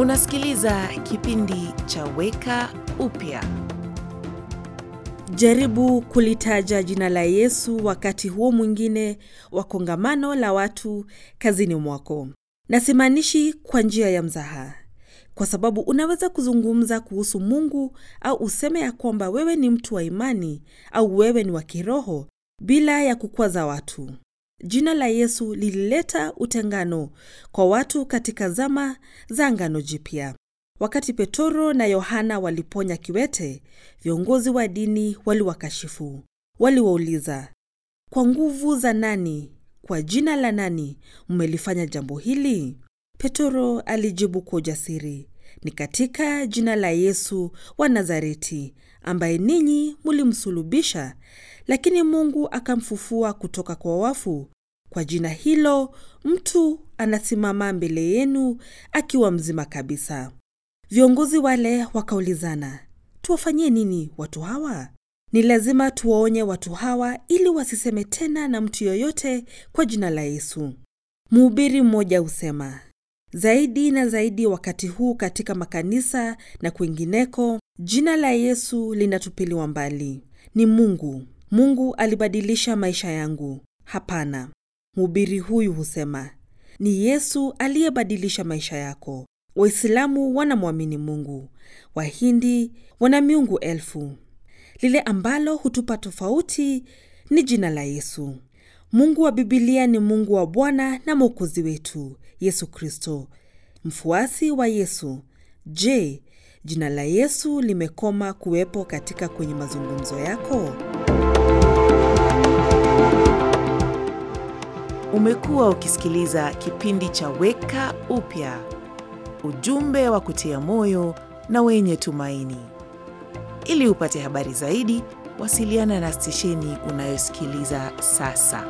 Unasikiliza kipindi cha Weka Upya. Jaribu kulitaja jina la Yesu wakati huo mwingine wa kongamano la watu kazini mwako, na simaanishi kwa njia ya mzaha, kwa sababu unaweza kuzungumza kuhusu Mungu au useme ya kwamba wewe ni mtu wa imani au wewe ni wa kiroho bila ya kukwaza watu. Jina la Yesu lilileta utengano kwa watu katika zama za Agano Jipya. Wakati Petro na Yohana waliponya kiwete, viongozi wa dini waliwakashifu. Waliwauliza, kwa nguvu za nani, kwa jina la nani mmelifanya jambo hili? Petro alijibu kwa ujasiri, ni katika jina la Yesu wa Nazareti, ambaye ninyi mulimsulubisha, lakini Mungu akamfufua kutoka kwa wafu. Kwa jina hilo mtu anasimama mbele yenu akiwa mzima kabisa. Viongozi wale wakaulizana, tuwafanyie nini watu hawa? Ni lazima tuwaonye watu hawa ili wasiseme tena na mtu yoyote kwa jina la Yesu. Mhubiri mmoja husema, zaidi na zaidi wakati huu katika makanisa na kwingineko, jina la Yesu linatupiliwa mbali. Ni Mungu. Mungu alibadilisha maisha yangu. Hapana. Mhubiri huyu husema, ni Yesu aliyebadilisha maisha yako. Waislamu wanamwamini Mungu, Wahindi wana miungu elfu. Lile ambalo hutupa tofauti ni jina la Yesu. Mungu wa Bibilia ni Mungu wa Bwana na Mwokozi wetu Yesu Kristo. Mfuasi wa Yesu, je, jina la Yesu limekoma kuwepo katika kwenye mazungumzo yako? Umekuwa ukisikiliza kipindi cha Weka Upya, ujumbe wa kutia moyo na wenye tumaini. Ili upate habari zaidi, wasiliana na stesheni unayosikiliza sasa.